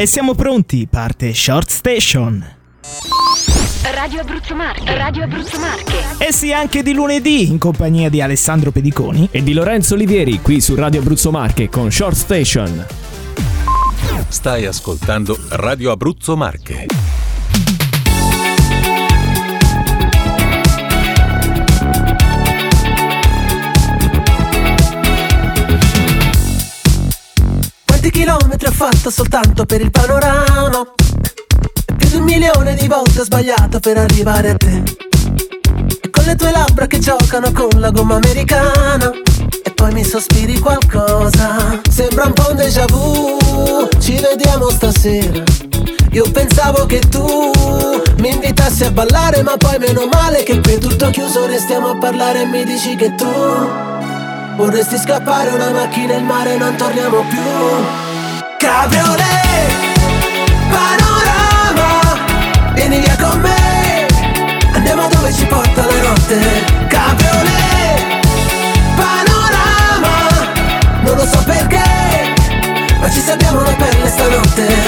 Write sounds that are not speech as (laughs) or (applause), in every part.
E siamo pronti, parte Short Station. Radio Abruzzo Marche, Radio Abruzzo Marche. E sì, anche di lunedì, in compagnia di Alessandro Pediconi. E di Lorenzo Olivieri, qui su Radio Abruzzo Marche con Short Station. Stai ascoltando Radio Abruzzo Marche. Quanti chilometri ho fatto soltanto per il panorama? Più di un milione di volte ho sbagliato per arrivare a te. E con le tue labbra che giocano con la gomma americana. E poi mi sospiri qualcosa. Sembra un po' un déjà vu. Ci vediamo stasera. Io pensavo che tu mi invitassi a ballare, ma poi meno male che qui è tutto chiuso. Restiamo a parlare e mi dici che tu vorresti scappare una macchina in mare, non torniamo più. Cabriolet, panorama, vieni via con me, andiamo dove ci porta la notte. Cabriolet, panorama, non lo so perché, ma ci salviamo la pelle stanotte.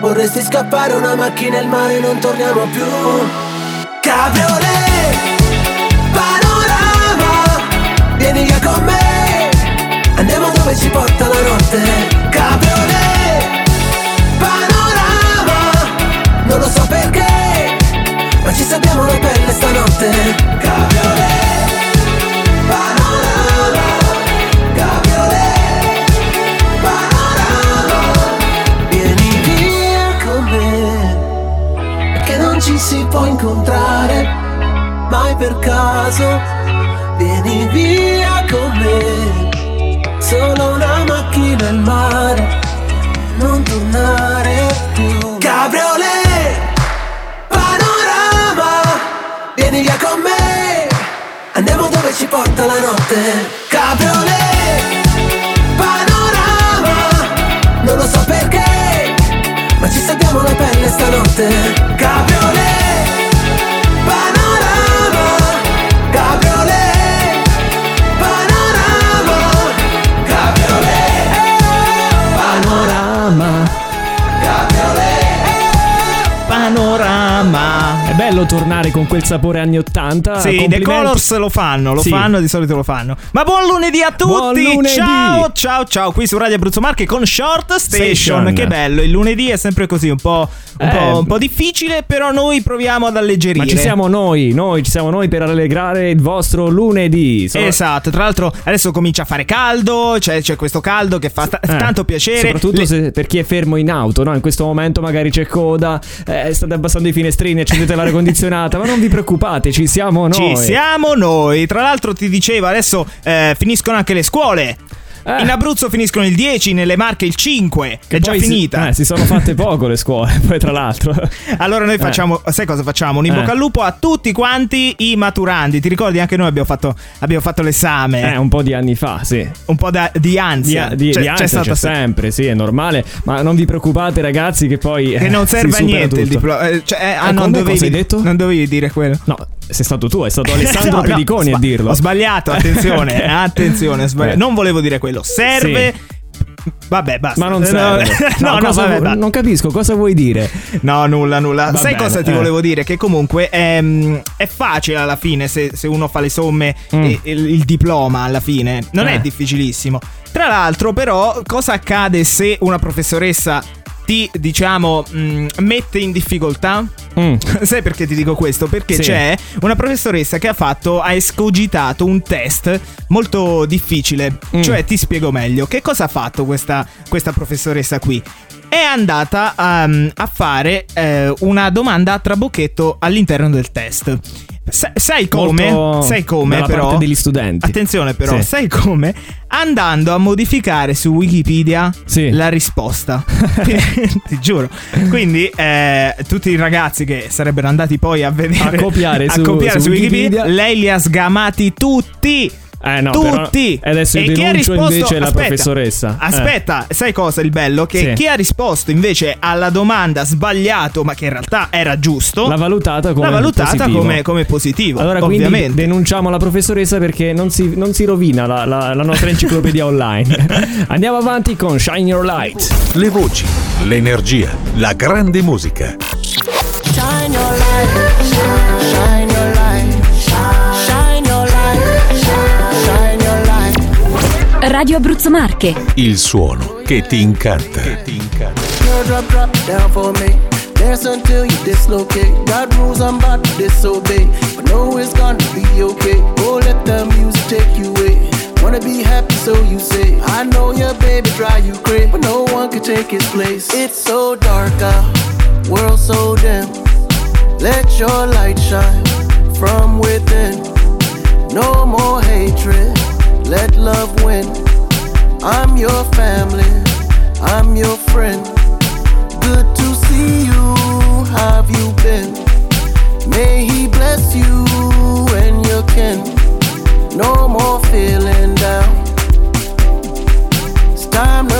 Vorresti scappare una macchina e il mare non torniamo più. Cabriolet Panorama Vieni via con me. Andiamo dove ci porta la notte. Cabriolet Panorama Non lo so perché Ma ci salviamo la pelle stanotte ci si può incontrare Mai per caso. Vieni via con me Solo una macchina il mare Non tornare più. Cabriolet Panorama Vieni via con me Andiamo dove ci porta la notte. Cabriolet tornare con quel sapore anni 80. Sì, The. Colors lo fanno, lo Sì. fanno, di solito lo fanno. Ma buon lunedì a tutti! Buon lunedì! Ciao, ciao, ciao, qui su Radio Abruzzo Marche con Short Station. Station. Che bello, il lunedì è sempre così, un po', un, Eh. po', un po' difficile, però noi proviamo ad alleggerire. Ma ci siamo noi, noi ci siamo noi per allegrare il vostro lunedì. Sono- Esatto, tra l'altro adesso comincia a fare caldo, c'è, c'è questo caldo che fa ta- Eh, tanto piacere. Soprattutto Le- se- per chi è fermo in auto, no? In questo momento magari c'è coda, eh, state abbassando i finestrini, accendete l'aria condizionata, (laughs) ma non vi preoccupate, ci siamo noi. Ci siamo noi. Tra l'altro ti dicevo, adesso eh, finiscono anche le scuole. Eh. In Abruzzo finiscono il 10, nelle Marche il 5, che è già si- finita. eh, si sono fatte poco le scuole, (laughs) poi tra l'altro. Allora noi facciamo, sai cosa facciamo? Un in Eh. bocca al lupo a tutti quanti i maturandi. Ti ricordi anche noi abbiamo fatto, abbiamo fatto l'esame. Eh, un po' di anni fa, sì. Un po' da- di Di, ansia. di, C'è- di ansia c'è c'è, stata sempre, sì, è normale. Ma non vi preoccupate, ragazzi, che poi. Che eh, non si serve a niente il tutto. diploma. eh, Cioè, eh, ah, Eh, non dovevi, hai detto? Non dovevi dire quello. No, sei stato tu, è stato (laughs) Alessandro No, no, Pediconi a sba- dirlo. Ho sbagliato, attenzione, Ok. (laughs) attenzione, ho sbagliato. Eh. Non volevo dire quello. Serve. Vabbè, basta. Ma non Eh, serve. (laughs) No, no, cosa vabbè, non capisco cosa vuoi dire. No, nulla, nulla. Va Sai bene, cosa ti eh. volevo dire? Che comunque ehm, è facile alla fine se, se uno fa le somme Mm. e, e il diploma alla fine. Non è Eh. difficilissimo. Tra l'altro, però, cosa accade se una professoressa ti, diciamo, mh, mette in difficoltà? Mm. (laughs) Sai perché ti dico questo? Perché Sì. c'è una professoressa che ha fatto, ha escogitato un test molto difficile. Mm. Cioè, ti spiego meglio. Che cosa ha fatto questa, questa professoressa qui? È andata um, a fare eh, una domanda a trabocchetto all'interno del test. Sa- sai come? Molto sai come però? parte degli studenti. Attenzione però, Sì. sai come? Andando a modificare su Wikipedia Sì. la risposta. (laughs) Ti giuro. Quindi eh, tutti i ragazzi che sarebbero andati poi a vedere A copiare (laughs) a su- copiare su su Wikipedia, Wikipedia. lei li ha sgamati tutti. Eh no, però- tutti e adesso io chi ha denuncio risposto- invece la aspetta, professoressa. Eh. Aspetta, sai cosa? Il bello? Che Sì. chi ha risposto invece alla domanda sbagliato, ma che in realtà era giusto, L'ha valutata come l'ha valutata positivo. come, come positivo. Allora, ovviamente. quindi denunciamo la professoressa perché non si, non si rovina la, la- la nostra (laughs) enciclopedia online. (laughs) Andiamo avanti con Shine Your Light. Le voci, l'energia, la grande musica. Shine your light, Radio Abruzzo Marche. Il suono che ti incanta. Che ti incanta. Girl, drop, drop down for me. Dance until you dislocate. Got rules I'm about to disobey, but know it's gonna be okay. Oh, let the music take you away. Wanna be happy, so you say. I know your baby drive you crazy, but no one can take his place. It's so dark out, world so dim. Let your light shine from within. No more hatred, let love win. I'm your family, I'm your friend. Good to see you, have you been? May he bless you and your kin. No more feeling down. It's time to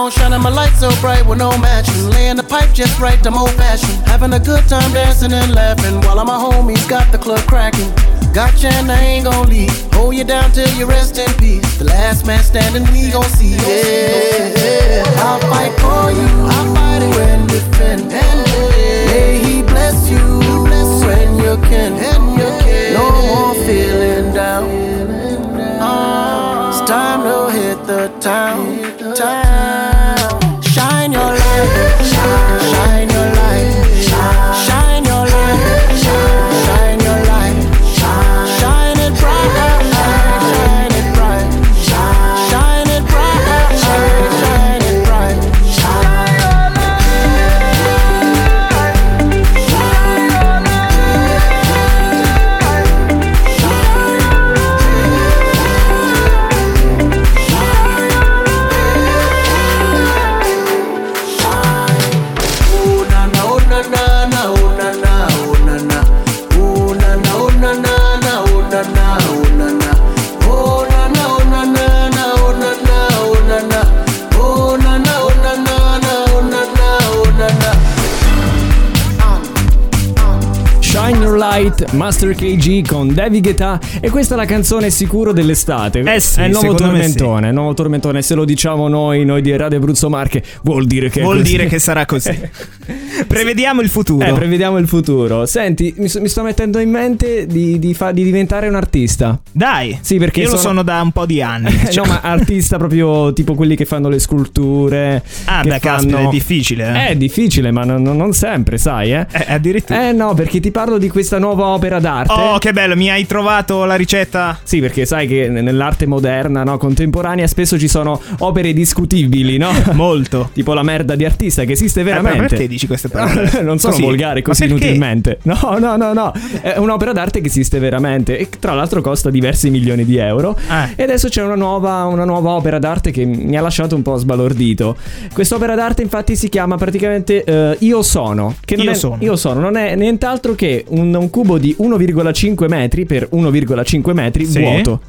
on shining my light so bright with no matching. Laying the pipe just right, I'm old fashioned. Having a good time dancing and laughing while all my homies got the club cracking. Gotcha and I ain't gon' leave. Hold you down till you rest in peace. The last man standing, we gon' see. Yeah, I'll fight for you. I'll fight it and defend. May he bless you, bless when you can. No more feeling down. Time to hit the town, town. Master KG con David Guetta e questa è la canzone sicuro dell'estate. Eh sì, è il nuovo tormentone, il nuovo tormentone, se lo diciamo noi, noi di Radio Abruzzo Marche, vuol dire che Vuol dire che sarà così. (laughs) (laughs) Prevediamo il futuro. Eh, prevediamo il futuro. Senti, mi, mi sto mettendo in mente di, di fa- di diventare un artista. Dai, Sì, perché io lo sono- sono da un po' di anni. Eh, (laughs) Cioè- No, ma artista proprio tipo quelli che fanno le sculture. Ah, beh, caspita, fanno- è difficile. Eh, È difficile, ma non, non sempre, sai, eh. Eh, addirittura. Eh no, perché ti parlo di questa nuova opera d'arte. Oh, che bello, mi hai trovato la ricetta. Sì, perché sai che nell'arte moderna, no, contemporanea, spesso ci sono opere discutibili, no? (laughs) Molto. tipo la merda di artista che esiste Eh, ma veramente. perché dici queste parole? (laughs) non sono Così? volgari così inutilmente. No, no, no, no. È un'opera d'arte che esiste veramente e tra l'altro costa diversi milioni di euro. Ah. E adesso c'è una nuova, una nuova opera d'arte che mi ha lasciato un po' sbalordito. Quest'opera d'arte infatti si chiama praticamente eh, Io sono. Che non Io è, sono. Io sono, non è nient'altro che un, un cubo di 1,5 metri per 1,5 metri Sì. vuoto.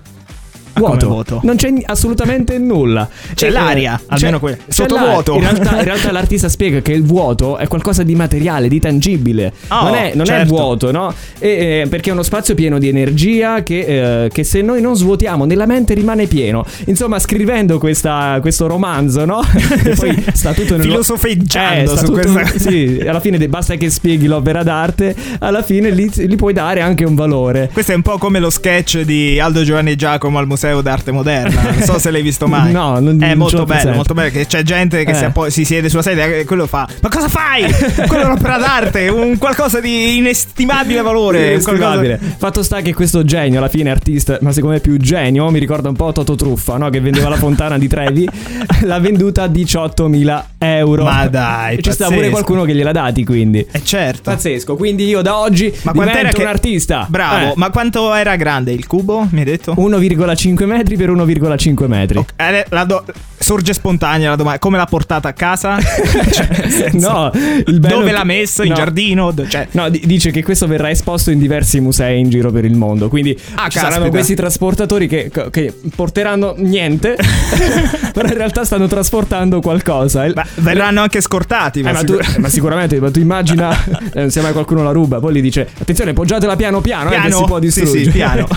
Vuoto. vuoto? Non c'è assolutamente nulla. C'è E, eh, l'aria, almeno que- c'è sottovuoto. In realtà, in realtà (laughs) l'artista spiega che il vuoto è qualcosa di materiale, di tangibile. Oh, non è, non è certo. vuoto, no? E, eh, perché è uno spazio pieno di energia che, eh, che se noi non svuotiamo nella mente rimane pieno. Insomma, scrivendo questa- questo romanzo, no? (laughs) E poi sta tutto nel Filosofeggiando Eh, su tutto- questa- Sì, alla fine basta che spieghi l'opera d'arte, alla fine gli puoi dare anche un valore. Questo è un po' come lo sketch di Aldo Giovanni e Giacomo al Museo d'Arte Moderna. Non so se l'hai visto mai. (laughs) No, non- È molto bello, presente. molto bello. Che c'è gente che Eh. si, appo- si siede sulla sedia e quello fa. Ma cosa fai? Quello è un'opera d'arte, un qualcosa di inestimabile valore. Inestimabile. Fatto sta che questo genio, alla fine artista, ma secondo me più genio, mi ricorda un po' Toto Truffa, no? Che vendeva la fontana di Trevi, (laughs) l'ha venduta a 18.000 euro. Ma dai, E ci sta pure qualcuno che gliel'ha dati, quindi. Eh certo. Pazzesco, quindi io da oggi Ma divento che- un artista. Bravo, Eh, ma quanto era grande il cubo? Mi hai detto? 1,5 metri per 1,5 metri. Eh, la do- sorge spontanea la domanda. Come l'ha portata a casa? (laughs) Cioè, No, Dove l'ha messo? In no. giardino? Cioè, No, di- dice che questo verrà esposto in diversi musei in giro per il mondo. Quindi Ah, ci saranno questi trasportatori che, che porteranno niente, (laughs) però in realtà stanno trasportando qualcosa. Ma verranno anche scortati. Eh, ma ma, tu, sicur- ma sicuramente, ma tu immagina (laughs) eh, se mai qualcuno la ruba, poi gli dice attenzione, poggiatela piano piano, eh, che Piano? si può Sì, distruggere. sì, piano.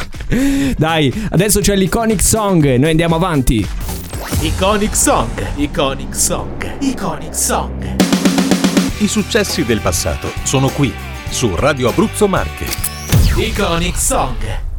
Dai, adesso c'è l'iconic song, noi andiamo avanti. Iconic Song, Iconic Song, Iconic Song. I successi del passato sono qui, su Radio Abruzzo Marche. Iconic Song.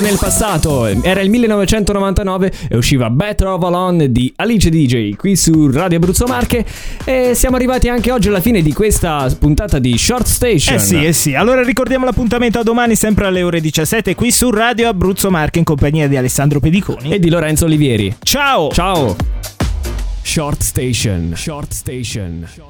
Nel passato. Era il 1999 e usciva Better of Alone di Alice DJ qui su Radio Abruzzo Marche. E siamo arrivati anche oggi alla fine di questa puntata di Short Station. Eh sì, eh sì. Allora ricordiamo l'appuntamento a domani sempre alle ore 17 qui su Radio Abruzzo Marche in compagnia di Alessandro Pediconi. E di Lorenzo Olivieri. Ciao! Ciao! Short Station. Short Station.